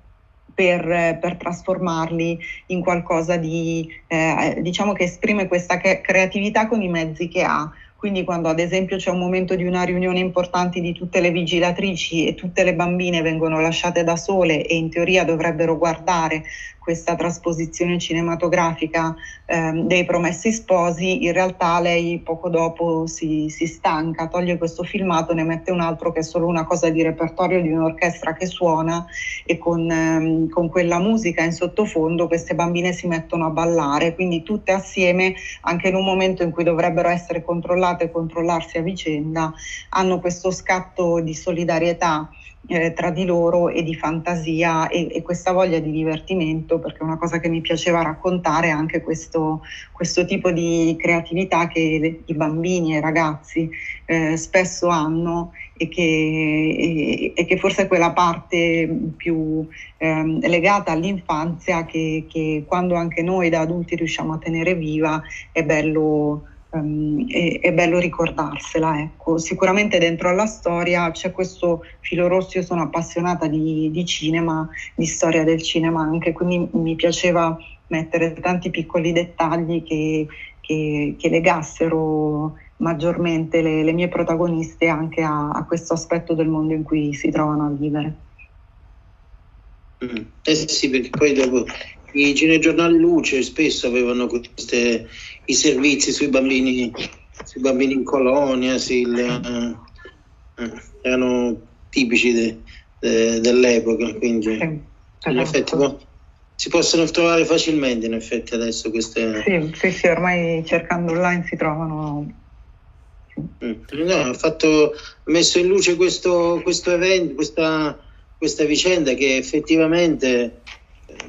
per, per, trasformarli in qualcosa di, eh, diciamo che esprime questa creatività con i mezzi che ha. Quindi quando ad esempio c'è un momento di una riunione importante di tutte le vigilatrici e tutte le bambine vengono lasciate da sole e in teoria dovrebbero guardare questa trasposizione cinematografica ehm, dei Promessi Sposi, in realtà lei poco dopo si, si, stanca, toglie questo filmato, ne mette un altro che è solo una cosa di repertorio di un'orchestra che suona e con, ehm, con quella musica in sottofondo queste bambine si mettono a ballare, quindi tutte assieme, anche in un momento in cui dovrebbero essere controllate e controllarsi a vicenda, hanno questo scatto di solidarietà eh, tra di loro e di fantasia e, e, questa voglia di divertimento, perché una cosa che mi piaceva raccontare è anche questo, questo tipo di creatività che le, i bambini e i ragazzi eh, spesso hanno e che, e, e che, forse è quella parte più eh, legata all'infanzia che, che quando anche noi da adulti riusciamo a tenere viva è bello um, è, è, bello ricordarsela. Ecco. Sicuramente dentro alla storia c'è questo filo rosso, io sono appassionata di, di cinema, di storia del cinema anche, quindi mi piaceva mettere tanti piccoli dettagli che, che, che legassero maggiormente le, le, mie protagoniste anche a, a, questo aspetto del mondo in cui si trovano a vivere. Mm. Eh sì, perché poi dopo i cinegiornali luce spesso avevano queste i servizi sui bambini, sui bambini in colonia, sì, il, eh, erano tipici de, de, dell'epoca, quindi in effetti po- si possono trovare facilmente in effetti adesso queste... Sì, sì, sì ormai cercando online si trovano mm. No, ha, fatto, messo in luce questo, questo evento, questa, questa vicenda che effettivamente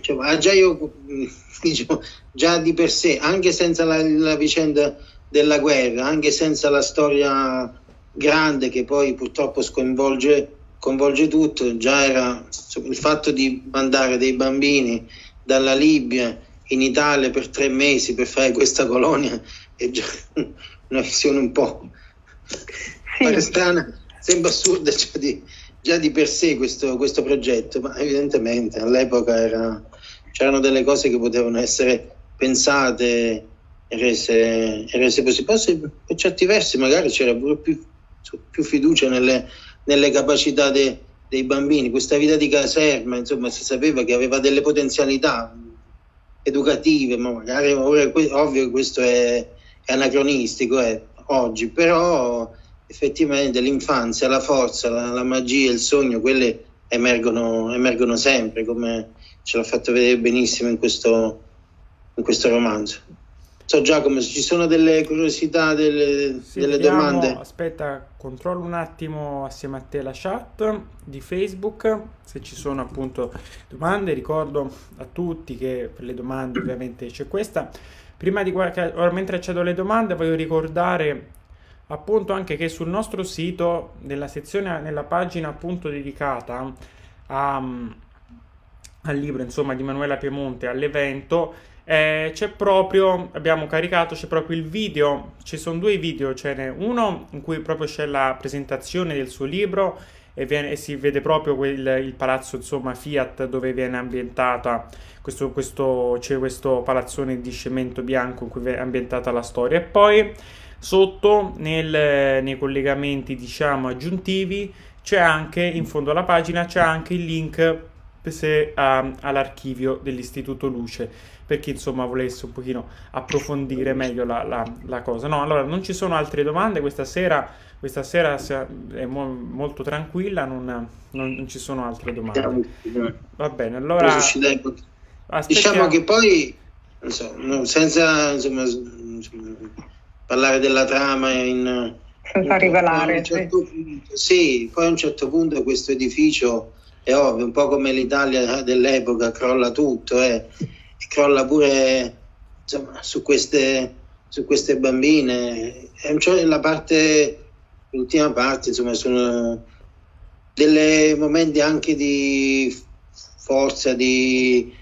cioè, già io diciamo, già di per sé, anche senza la, la, vicenda della guerra, anche senza la storia grande che poi purtroppo sconvolge coinvolge tutto, già era il fatto di mandare dei bambini dalla Libia in Italia per tre mesi per fare questa colonia è già una visione un po' sì. strana, sembra assurda cioè di, già di per sé questo, questo progetto, ma evidentemente all'epoca era, c'erano delle cose che potevano essere pensate e rese, rese possibili. Per certi versi magari c'era pure più, più fiducia nelle, nelle capacità de, dei bambini. Questa vita di caserma, insomma, si sapeva che aveva delle potenzialità educative, ma magari ora ovvio che questo è, è anacronistico eh, oggi, però effettivamente l'infanzia, la forza, la, la magia, il sogno, quelle emergono, emergono sempre come ce l'ha fatto vedere benissimo in questo, in questo romanzo. So Giacomo, se ci sono delle curiosità, delle, sì, delle vediamo, domande. Aspetta, controllo un attimo assieme a te la chat di Facebook, se ci sono appunto domande, ricordo a tutti che per le domande ovviamente c'è questa. Prima di ora mentre accedo alle domande voglio ricordare appunto anche che sul nostro sito, nella sezione, nella pagina appunto dedicata a, al libro insomma di Manuela Piemonte, all'evento, eh, c'è proprio, abbiamo caricato, c'è proprio il video, ci sono due video, ce n'è uno in cui proprio c'è la presentazione del suo libro e, viene, e si vede proprio quel, il palazzo insomma Fiat dove viene ambientata, questo, questo, c'è questo palazzone di cemento bianco in cui è ambientata la storia. E poi sotto nel, nei collegamenti diciamo aggiuntivi c'è anche in fondo alla pagina c'è anche il link se, uh, all'archivio dell'Istituto Luce per chi insomma volesse un pochino approfondire meglio la, la, la, cosa. No, allora non ci sono altre domande questa sera, questa sera è mo- molto tranquilla, non, non, non, ci sono altre domande. Va bene, allora... Diciamo che poi, so, senza insomma, parlare della trama in... Senza rivelare. Certo sì. Punto, sì, poi a un certo punto questo edificio è ovvio, un po' come l'Italia dell'epoca, crolla tutto, eh crolla pure insomma, su, queste, su queste bambine. Cioè, la parte, l'ultima parte, insomma, sono dei momenti anche di forza, di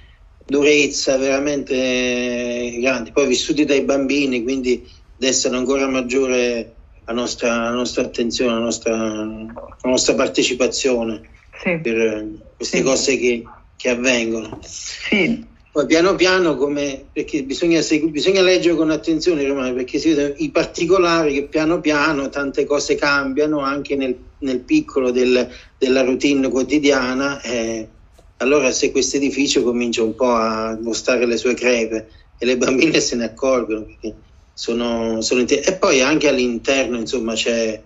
durezza veramente grandi, poi vissuti dai bambini, quindi destano ancora maggiore la nostra, la nostra attenzione, la nostra, la nostra partecipazione sì. per queste sì. cose che, che avvengono. Sì. Poi piano piano, come, perché bisogna, bisogna leggere con attenzione Romano, perché si vedono i particolari che piano piano tante cose cambiano anche nel, nel piccolo del, della routine quotidiana. Eh, allora se questo edificio comincia un po' a mostrare le sue crepe e le bambine se ne accorgono perché sono, sono inter- e poi anche all'interno insomma c'è,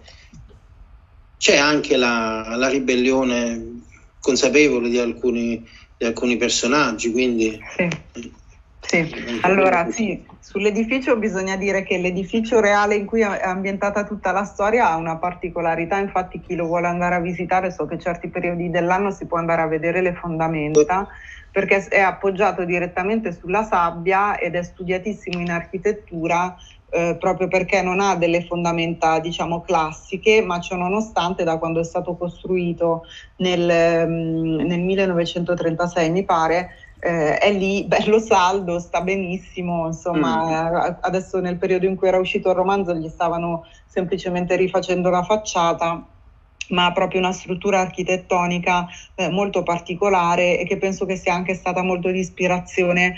c'è anche la, la ribellione consapevole di alcuni di alcuni personaggi, quindi... Sì. Sì, allora sì, sull'edificio bisogna dire che l'edificio reale in cui è ambientata tutta la storia ha una particolarità, infatti chi lo vuole andare a visitare so che certi periodi dell'anno si può andare a vedere le fondamenta perché è appoggiato direttamente sulla sabbia ed è studiatissimo in architettura eh, proprio perché non ha delle fondamenta diciamo classiche, ma ciò nonostante da quando è stato costruito nel, mm, nel 1936 mi pare, eh, è lì bello saldo, sta benissimo, insomma mm. adesso nel periodo in cui era uscito il romanzo gli stavano semplicemente rifacendo la facciata ma proprio una struttura architettonica eh, molto particolare e che penso che sia anche stata molto di ispirazione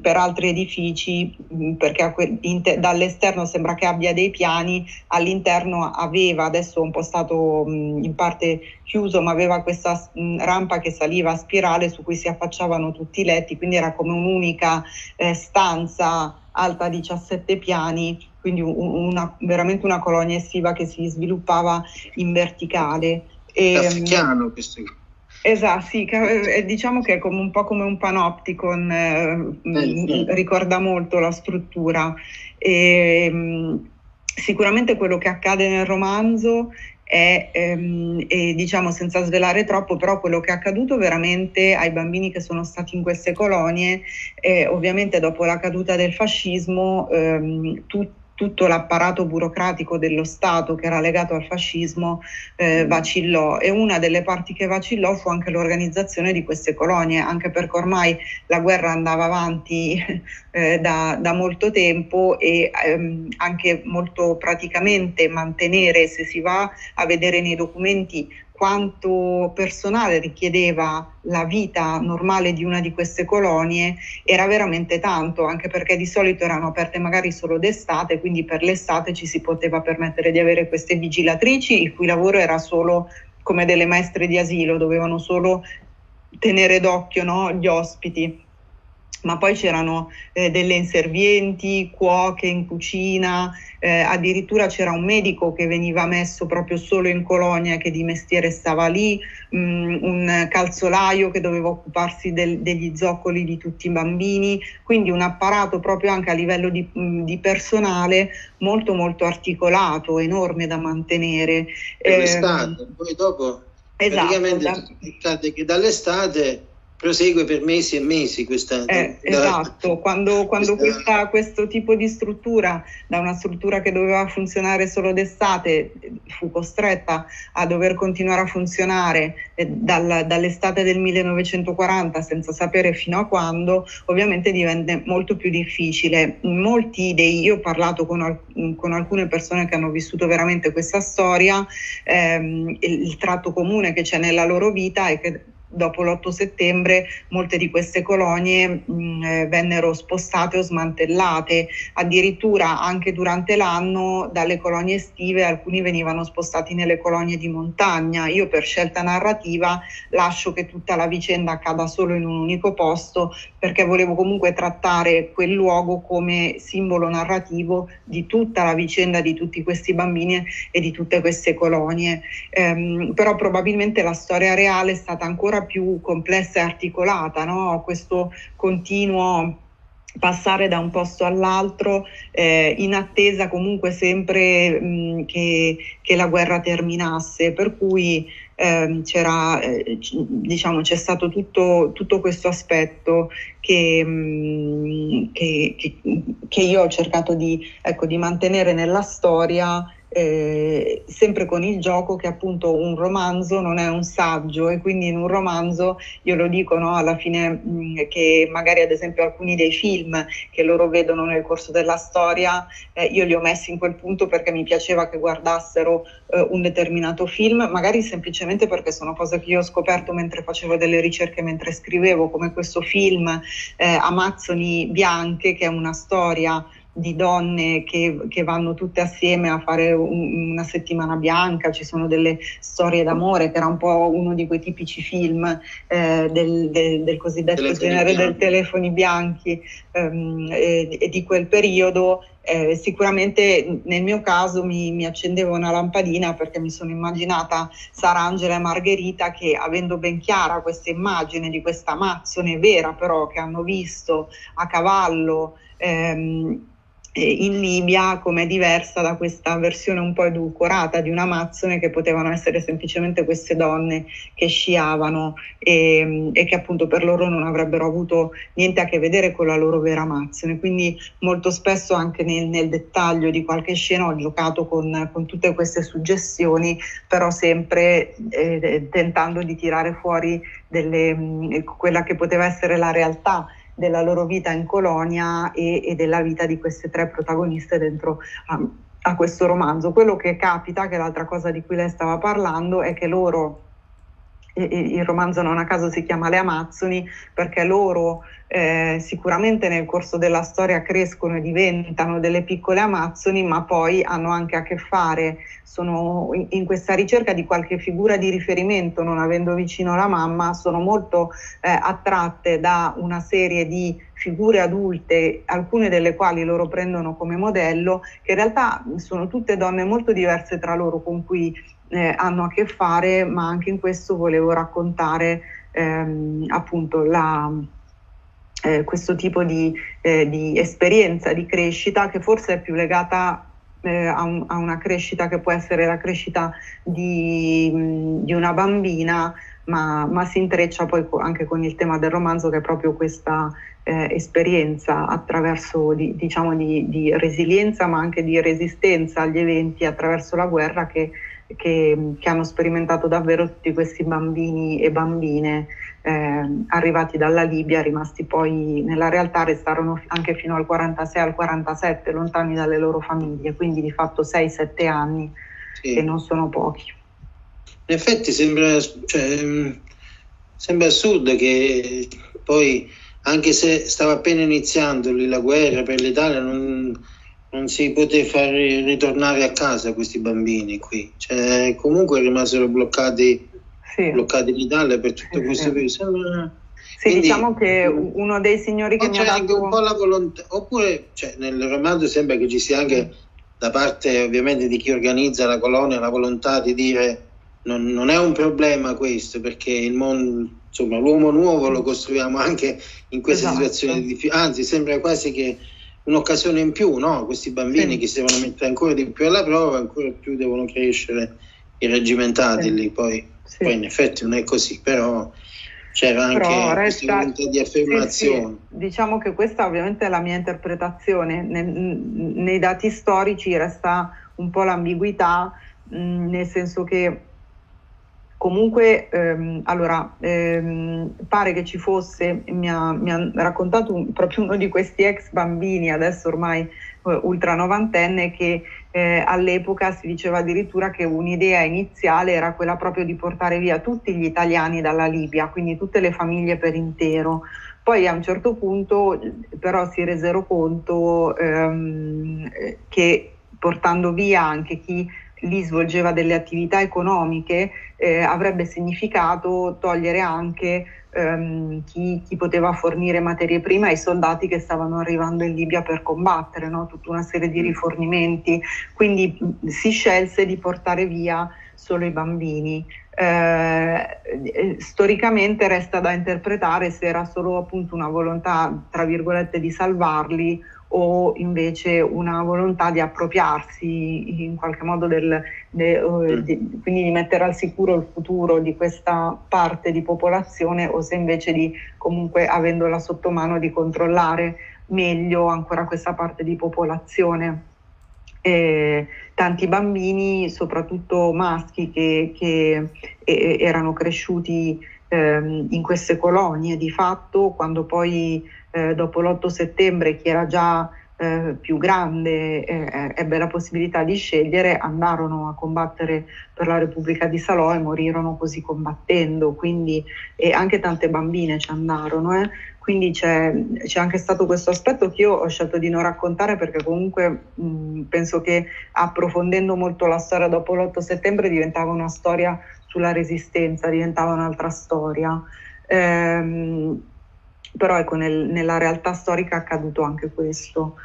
per altri edifici, mh, perché que- te- dall'esterno sembra che abbia dei piani, all'interno aveva, adesso un po' stato mh, in parte chiuso, ma aveva questa rampa che saliva a spirale su cui si affacciavano tutti i letti, quindi era come un'unica eh, stanza alta 17 piani, quindi una, veramente una colonia estiva che si sviluppava in verticale. E, Kafkiano questo Esatto, sì, eh, diciamo che è come un po' come un panopticon, eh, eh, ricorda molto la struttura. E, mh, sicuramente quello che accade nel romanzo è, ehm, e diciamo senza svelare troppo, però quello che è accaduto veramente ai bambini che sono stati in queste colonie, eh, ovviamente dopo la caduta del fascismo, ehm, tutti tutto l'apparato burocratico dello Stato che era legato al fascismo eh, vacillò. E una delle parti che vacillò fu anche l'organizzazione di queste colonie, anche perché ormai la guerra andava avanti eh, da, da, molto tempo e ehm, anche molto praticamente mantenere, se si va a vedere nei documenti quanto personale richiedeva la vita normale di una di queste colonie era veramente tanto, anche perché di solito erano aperte magari solo d'estate, quindi per l'estate ci si poteva permettere di avere queste vigilatrici, il cui lavoro era solo come delle maestre di asilo, dovevano solo tenere d'occhio no, gli ospiti. Ma poi c'erano eh, delle inservienti, cuoche in cucina, eh, addirittura c'era un medico che veniva messo proprio solo in colonia che di mestiere stava lì, mh, mm, un calzolaio che doveva occuparsi del, degli zoccoli di tutti i bambini, quindi un apparato proprio anche a livello di, mm, di personale molto molto articolato, enorme da mantenere. Eh, poi dopo esatto, praticamente da... che dall'estate prosegue per mesi e mesi questa... Eh, da, esatto, quando, quando questa... Questa, questo tipo di struttura, da una struttura che doveva funzionare solo d'estate, fu costretta a dover continuare a funzionare eh, dal, dall'estate del 1940 senza sapere fino a quando, ovviamente diventa molto più difficile. Molti dei, io ho parlato con, con alcune persone che hanno vissuto veramente questa storia, ehm, il, il tratto comune che c'è nella loro vita è che dopo l'8 settembre molte di queste colonie mh, eh, vennero spostate o smantellate, addirittura anche durante l'anno dalle colonie estive alcuni venivano spostati nelle colonie di montagna. Io per scelta narrativa lascio che tutta la vicenda accada solo in un unico posto perché volevo comunque trattare quel luogo come simbolo narrativo di tutta la vicenda di tutti questi bambini e di tutte queste colonie. Ehm, però probabilmente la storia reale è stata ancora più complessa e articolata, no? questo continuo passare da un posto all'altro eh, in attesa comunque sempre mh, che, che, la guerra terminasse, per cui eh, c'era, eh, diciamo, c'è stato tutto, tutto questo aspetto che, mh, che, che, io ho cercato di, ecco, di mantenere nella storia eh, sempre con il gioco che appunto un romanzo non è un saggio e quindi in un romanzo io lo dico no, alla fine mh, mm, che magari ad esempio alcuni dei film che loro vedono nel corso della storia eh, io li ho messi in quel punto perché mi piaceva che guardassero eh, un determinato film magari semplicemente perché sono cose che io ho scoperto mentre facevo delle ricerche mentre scrivevo come questo film eh, Amazzoni Bianche che è una storia di donne che, che, vanno tutte assieme a fare un, una settimana bianca, ci sono delle storie d'amore, che era un po' uno di quei tipici film eh, del, del, del, cosiddetto telefoni genere bianchi. del telefoni bianchi ehm, e, e, di quel periodo. Eh, sicuramente nel mio caso mi, mi accendevo una lampadina perché mi sono immaginata Sara Angela e Margherita che avendo ben chiara questa immagine di questa Amazzone vera però che hanno visto a cavallo ehm, in Libia come diversa da questa versione un po' edulcorata di un'Amazzone che potevano essere semplicemente queste donne che sciavano e, e, che appunto per loro non avrebbero avuto niente a che vedere con la loro vera Amazzone. Quindi molto spesso anche nel, nel dettaglio di qualche scena ho giocato con, con tutte queste suggestioni, però sempre eh, tentando di tirare fuori delle, quella che poteva essere la realtà della loro vita in colonia e, e della vita di queste tre protagoniste dentro a, a questo romanzo. Quello che capita, che è l'altra cosa di cui lei stava parlando, è che loro il romanzo non a caso si chiama Le Amazzoni perché loro eh, sicuramente nel corso della storia crescono e diventano delle piccole Amazzoni, ma poi hanno anche a che fare, sono in, questa ricerca di qualche figura di riferimento, non avendo vicino la mamma, sono molto eh, attratte da una serie di figure adulte, alcune delle quali loro prendono come modello, che in realtà sono tutte donne molto diverse tra loro con cui eh, hanno a che fare, ma anche in questo volevo raccontare ehm, appunto la, eh, questo tipo di, eh, di, esperienza di crescita che forse è più legata eh, a, un, a, una crescita che può essere la crescita di, di una bambina, ma, ma, si intreccia poi anche con il tema del romanzo che è proprio questa eh, esperienza attraverso di, diciamo di, di, resilienza ma anche di resistenza agli eventi attraverso la guerra che che, che, hanno sperimentato davvero tutti questi bambini e bambine eh, arrivati dalla Libia, rimasti poi nella realtà, restarono anche fino al 46, al 47 lontani dalle loro famiglie, quindi di fatto 6-7 anni, sì. che non sono pochi. In effetti sembra, cioè, sembra assurdo che poi, anche se stava appena iniziando lì la guerra per l'Italia, non non si poté far ritornare a casa questi bambini qui. Cioè, comunque rimasero bloccati, sì. bloccati in Italia per tutto questo periodo. Sembra, Sì, Quindi, diciamo che uno dei signori che mi ha dato... anche un po' la volontà, oppure cioè, nel romanzo sembra che ci sia anche da parte ovviamente di chi organizza la colonia la volontà di dire non, non è un problema questo perché il mondo, insomma, l'uomo nuovo lo costruiamo anche in queste esatto. situazioni difficili, anzi sembra quasi che un'occasione in più, no? questi bambini sì. che si devono mettere ancora di più alla prova, ancora più devono crescere irreggimentati sì. lì, poi, sì. poi in effetti non è così, però c'era anche resta, questa di affermazione. Sì, sì. Diciamo che questa ovviamente è la mia interpretazione, nei, nei dati storici resta un po' l'ambiguità, mh, nel senso che comunque ehm, allora ehm, pare che ci fosse, mi ha, mi ha raccontato un, proprio uno di questi ex bambini, adesso ormai ultra novantenne, che eh, all'epoca si diceva addirittura che un'idea iniziale era quella proprio di portare via tutti gli italiani dalla Libia, quindi tutte le famiglie per intero. Poi a un certo punto però si resero conto ehm, che portando via anche chi lì svolgeva delle attività economiche eh, avrebbe significato togliere anche ehm, chi, chi, poteva fornire materie prime ai soldati che stavano arrivando in Libia per combattere, no? tutta una serie di mm. rifornimenti, quindi si scelse di portare via solo i bambini. Eh, eh, storicamente resta da interpretare se era solo appunto una volontà, tra virgolette, di salvarli o invece una volontà di appropriarsi in qualche modo del, de, di, quindi di mettere al sicuro il futuro di questa parte di popolazione o se invece di comunque avendola sotto mano di controllare meglio ancora questa parte di popolazione. Eh, tanti bambini, soprattutto maschi, che, che eh, erano cresciuti eh, in queste colonie di fatto, quando poi eh, dopo l'8 settembre chi era già eh, più grande eh, ebbe la possibilità di scegliere, andarono a combattere per la Repubblica di Salò e morirono così combattendo, quindi, e anche tante bambine ci andarono. Eh. Quindi c'è, c'è, anche stato questo aspetto che io ho scelto di non raccontare perché comunque mh, penso che approfondendo molto la storia dopo l'8 settembre diventava una storia sulla resistenza, diventava un'altra storia. Ehm, però ecco, nel, nella realtà storica è accaduto anche questo.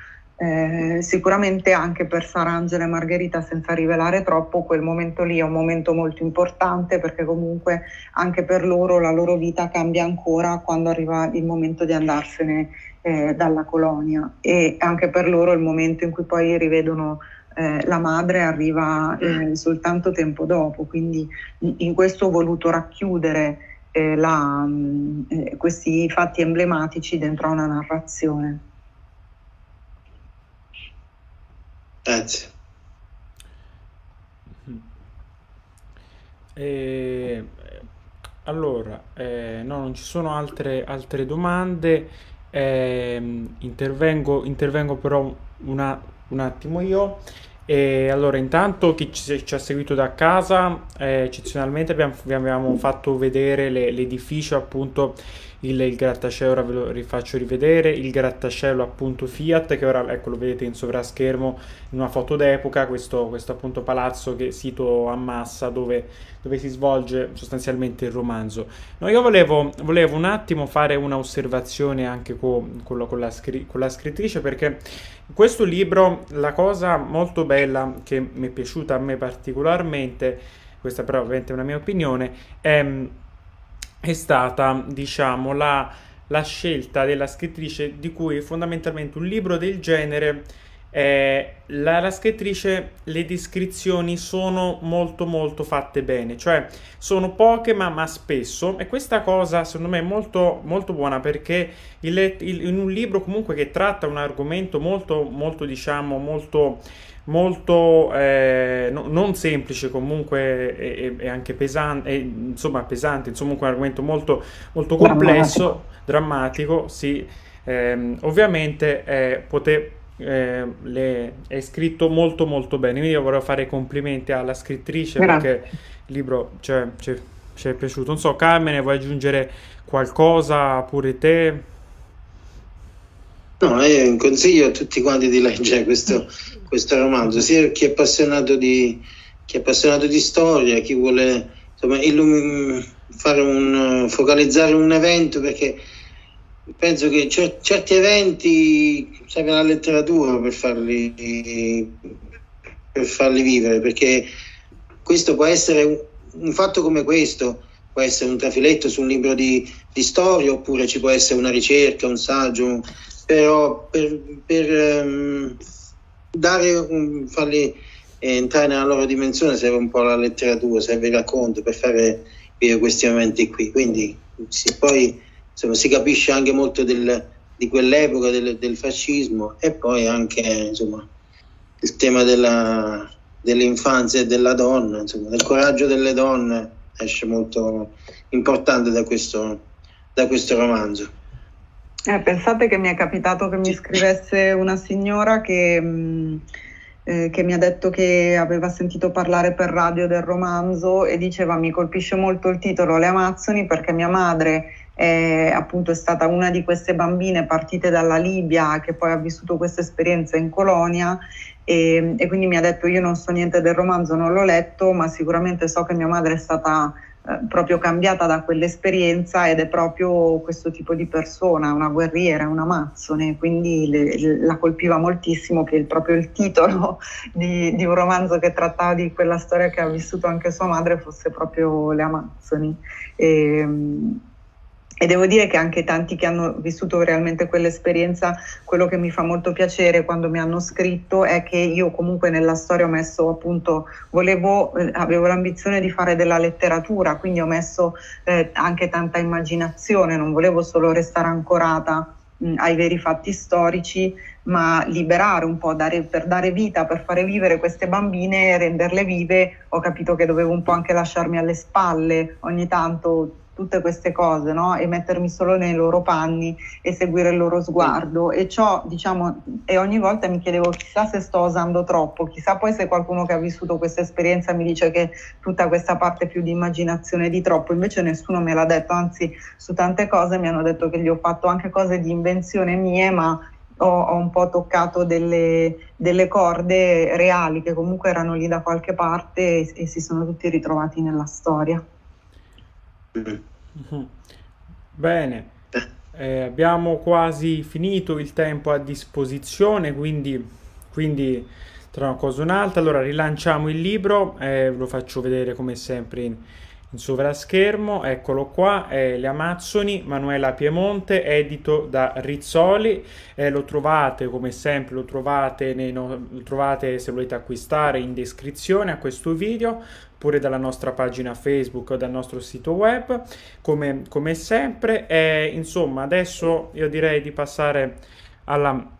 Eh, sicuramente anche per Sarangela e Margherita, senza rivelare troppo, quel momento lì è un momento molto importante perché comunque anche per loro la loro vita cambia ancora quando arriva il momento di andarsene eh, dalla colonia e anche per loro il momento in cui poi rivedono eh, la madre arriva eh, soltanto tempo dopo, quindi in questo ho voluto racchiudere eh, la, eh, questi fatti emblematici dentro a una narrazione. Grazie. Eh, allora, eh, no, non ci sono altre, altre domande. Eh, intervengo, intervengo però una, un attimo io. E allora, intanto chi ci, ci ha seguito da casa, eh, eccezionalmente abbiamo, vi abbiamo fatto vedere le, l'edificio, appunto il, il, grattacielo, ora ve lo rifaccio rivedere, il grattacielo appunto Fiat, che ora ecco, lo vedete in sovraschermo in una foto d'epoca, questo, questo appunto palazzo che sito a Massa dove, dove si svolge sostanzialmente il romanzo. No, io volevo, volevo un attimo fare un'osservazione anche con, con, la, con, la, con la scrittrice perché questo libro, la cosa molto bella che mi è piaciuta a me particolarmente, questa però ovviamente è una mia opinione, è, è stata, diciamo, la, la, scelta della scrittrice di cui fondamentalmente un libro del genere, eh, la, la, scrittrice, le descrizioni sono molto molto fatte bene, cioè sono poche ma, ma spesso, e questa cosa secondo me è molto, molto buona perché il, il, in un libro comunque che tratta un argomento molto, molto diciamo, molto molto eh, no, non semplice comunque e, e anche pesante, insomma pesante, insomma un argomento molto, molto complesso, drammatico, drammatico sì, eh, ovviamente eh, pote, eh, le, è scritto molto molto bene, quindi io vorrei fare i complimenti alla scrittrice Grazie. perché il libro cioè, ci, ci è piaciuto, non so Carmine vuoi aggiungere qualcosa pure te? No, io consiglio a tutti quanti di leggere questo, questo romanzo, sia chi è appassionato di, chi è appassionato di storia, chi vuole insomma, illum- un, focalizzare un evento perché penso che cer- certi eventi serve la letteratura per farli, per farli vivere, perché questo può essere un, un, fatto come questo, può essere un trafiletto su un libro di, di storia oppure ci può essere una ricerca, un saggio, però per, per um, dare un, farli entrare nella loro dimensione serve un po' la letteratura, serve il racconto per fare questi momenti qui. Quindi sì, poi insomma, si capisce anche molto del, di quell'epoca del, del, fascismo e poi anche insomma, il tema della, dell'infanzia e della donna, insomma, del coraggio delle donne esce molto importante da questo, da questo romanzo. Eh, pensate che mi è capitato che mi scrivesse una signora che, mh, mm, eh, che, mi ha detto che aveva sentito parlare per radio del romanzo e diceva mi colpisce molto il titolo Le Amazzoni perché mia madre è, appunto è stata una di queste bambine partite dalla Libia che poi ha vissuto questa esperienza in colonia e, e quindi mi ha detto io non so niente del romanzo, non l'ho letto, ma sicuramente so che mia madre è stata eh, proprio cambiata da quell'esperienza ed è proprio questo tipo di persona, una guerriera, una mazzone, quindi le, la colpiva moltissimo che il, proprio il titolo di, di, un romanzo che trattava di quella storia che ha vissuto anche sua madre fosse proprio Le Amazzoni. E, e devo dire che anche tanti che hanno vissuto realmente quell'esperienza, quello che mi fa molto piacere quando mi hanno scritto è che io comunque nella storia ho messo appunto, volevo, eh, avevo l'ambizione di fare della letteratura, quindi ho messo eh, anche tanta immaginazione, non volevo solo restare ancorata mh, ai veri fatti storici, ma liberare un po', dare, per dare vita, per fare vivere queste bambine renderle vive, ho capito che dovevo un po' anche lasciarmi alle spalle ogni tanto tutte queste cose, no? E mettermi solo nei loro panni e seguire il loro sguardo. E ciò, diciamo, e ogni volta mi chiedevo chissà se sto osando troppo, chissà poi se qualcuno che ha vissuto questa esperienza mi dice che tutta questa parte più di immaginazione di troppo, invece nessuno me l'ha detto, anzi su tante cose mi hanno detto che gli ho fatto anche cose di invenzione mie, ma ho, ho, un po' toccato delle, delle, corde reali che comunque erano lì da qualche parte e, e si sono tutti ritrovati nella storia. Mhm. Bene, eh, abbiamo quasi finito il tempo a disposizione, quindi, quindi tra una cosa e un'altra, allora rilanciamo il libro, eh, lo faccio vedere come sempre in, in sovraschermo, eccolo qua, è Le Amazzoni, Manuela Piemonte, edito da Rizzoli, eh, lo trovate come sempre, lo trovate, no, lo trovate se volete acquistare in descrizione a questo video, oppure dalla nostra pagina Facebook o dal nostro sito web, come, come sempre, e insomma adesso io direi di passare alla,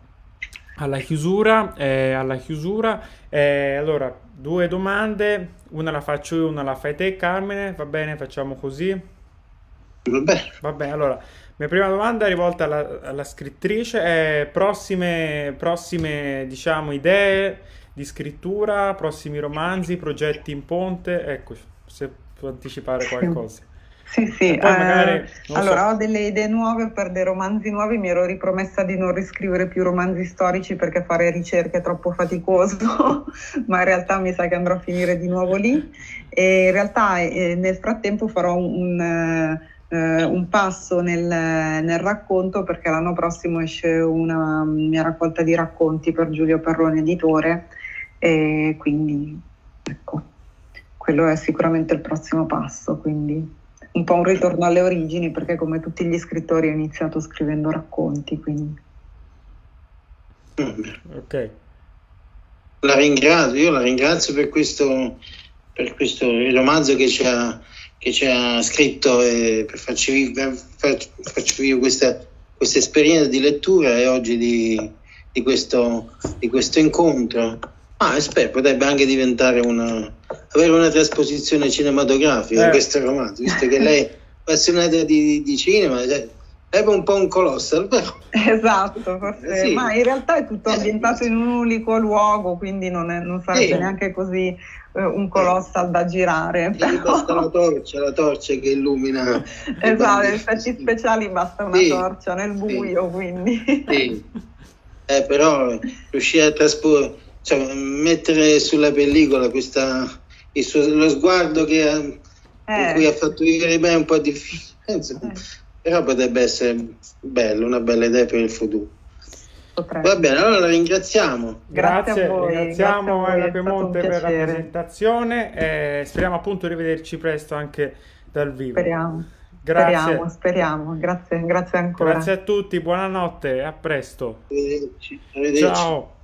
alla chiusura, eh, alla chiusura, eh, allora due domande una la faccio io, una la fai te, Carmine. Va bene, facciamo così. Va bene. Va bene, allora, mia prima domanda è rivolta alla, alla scrittrice. È prossime, prossime, diciamo, idee di scrittura, prossimi romanzi, progetti in ponte? Ecco, se può anticipare qualcosa. Sì, sì, magari, eh, allora so. ho delle idee nuove per dei romanzi nuovi, mi ero ripromessa di non riscrivere più romanzi storici perché fare ricerche è troppo faticoso, ma in realtà mi sa che andrò a finire di nuovo lì e in realtà eh, nel frattempo farò un, eh, un passo nel, nel, racconto perché l'anno prossimo esce una mia raccolta di racconti per Giulio Perrone editore e quindi ecco, quello è sicuramente il prossimo passo. Quindi un po' un ritorno alle origini perché come tutti gli scrittori ho iniziato scrivendo racconti. Quindi. Ok. La ringrazio, io la ringrazio per questo, per questo romanzo che ci ha, che ci ha scritto e per farci vivere, farci vivere questa, questa esperienza di lettura e oggi di, di, questo, di questo incontro. Ah, spero potrebbe anche diventare una, avere una trasposizione cinematografica eh. di questo romanzo, visto che lei è appassionata di, di cinema, cioè, è un po' un colossal, però. Esatto, forse, sì. ma in realtà è tutto eh, ambientato in un unico luogo, quindi non, è, non sarebbe neanche così eh, un colossal da girare. Basta la torcia, la torcia che illumina. esatto, in effetti speciali basta una sì. torcia nel buio, quindi. Sì. Eh, però riuscire a trasporre cioè, mettere sulla pellicola questa, suo, lo sguardo che ha, in cui ha fatto vivere me è un po' difficile, insomma, però potrebbe essere bello, una bella idea per il futuro. Va bene, allora la ringraziamo. Grazie, grazie a voi, ringraziamo grazie la Piemonte per la presentazione e speriamo appunto di rivederci presto anche dal vivo. Speriamo. Grazie. Speriamo, speriamo. Grazie, grazie ancora. Grazie a tutti, buonanotte, a presto. Arrivederci. Arrivederci. Ciao.